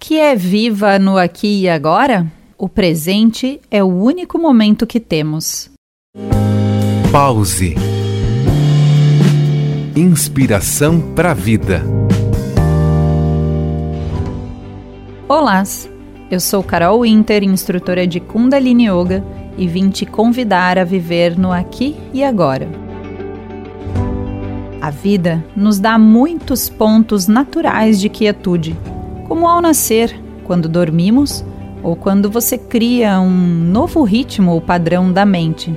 que é viva no aqui e agora? O presente é o único momento que temos. Pause. Inspiração para a vida. Olá, eu sou Carol Winter, instrutora de Kundalini Yoga, e vim te convidar a viver no aqui e agora. A vida nos dá muitos pontos naturais de quietude, como ao nascer, quando dormimos ou quando você cria um novo ritmo ou padrão da mente.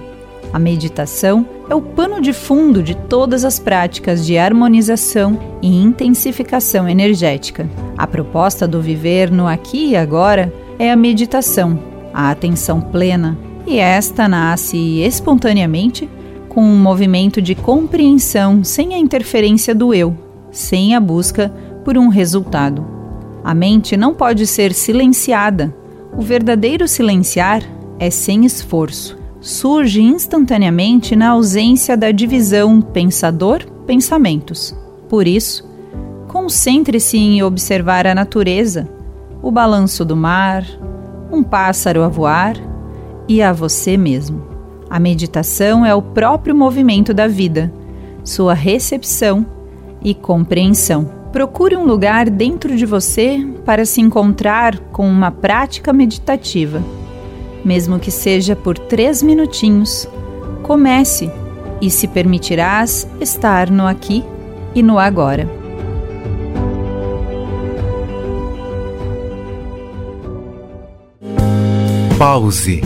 A meditação é o pano de fundo de todas as práticas de harmonização e intensificação energética. A proposta do viver no aqui e agora é a meditação, a atenção plena, e esta nasce espontaneamente com um movimento de compreensão sem a interferência do eu, sem a busca por um resultado. A mente não pode ser silenciada. O verdadeiro silenciar é sem esforço surge instantaneamente na ausência da divisão pensador-pensamentos. Por isso, concentre-se em observar a natureza, o balanço do mar, um pássaro a voar e a você mesmo. A meditação é o próprio movimento da vida, sua recepção e compreensão. Procure um lugar dentro de você para se encontrar com uma prática meditativa mesmo que seja por três minutinhos. Comece e se permitirás estar no aqui e no agora. Pause.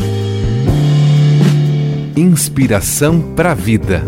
Inspiração para a vida.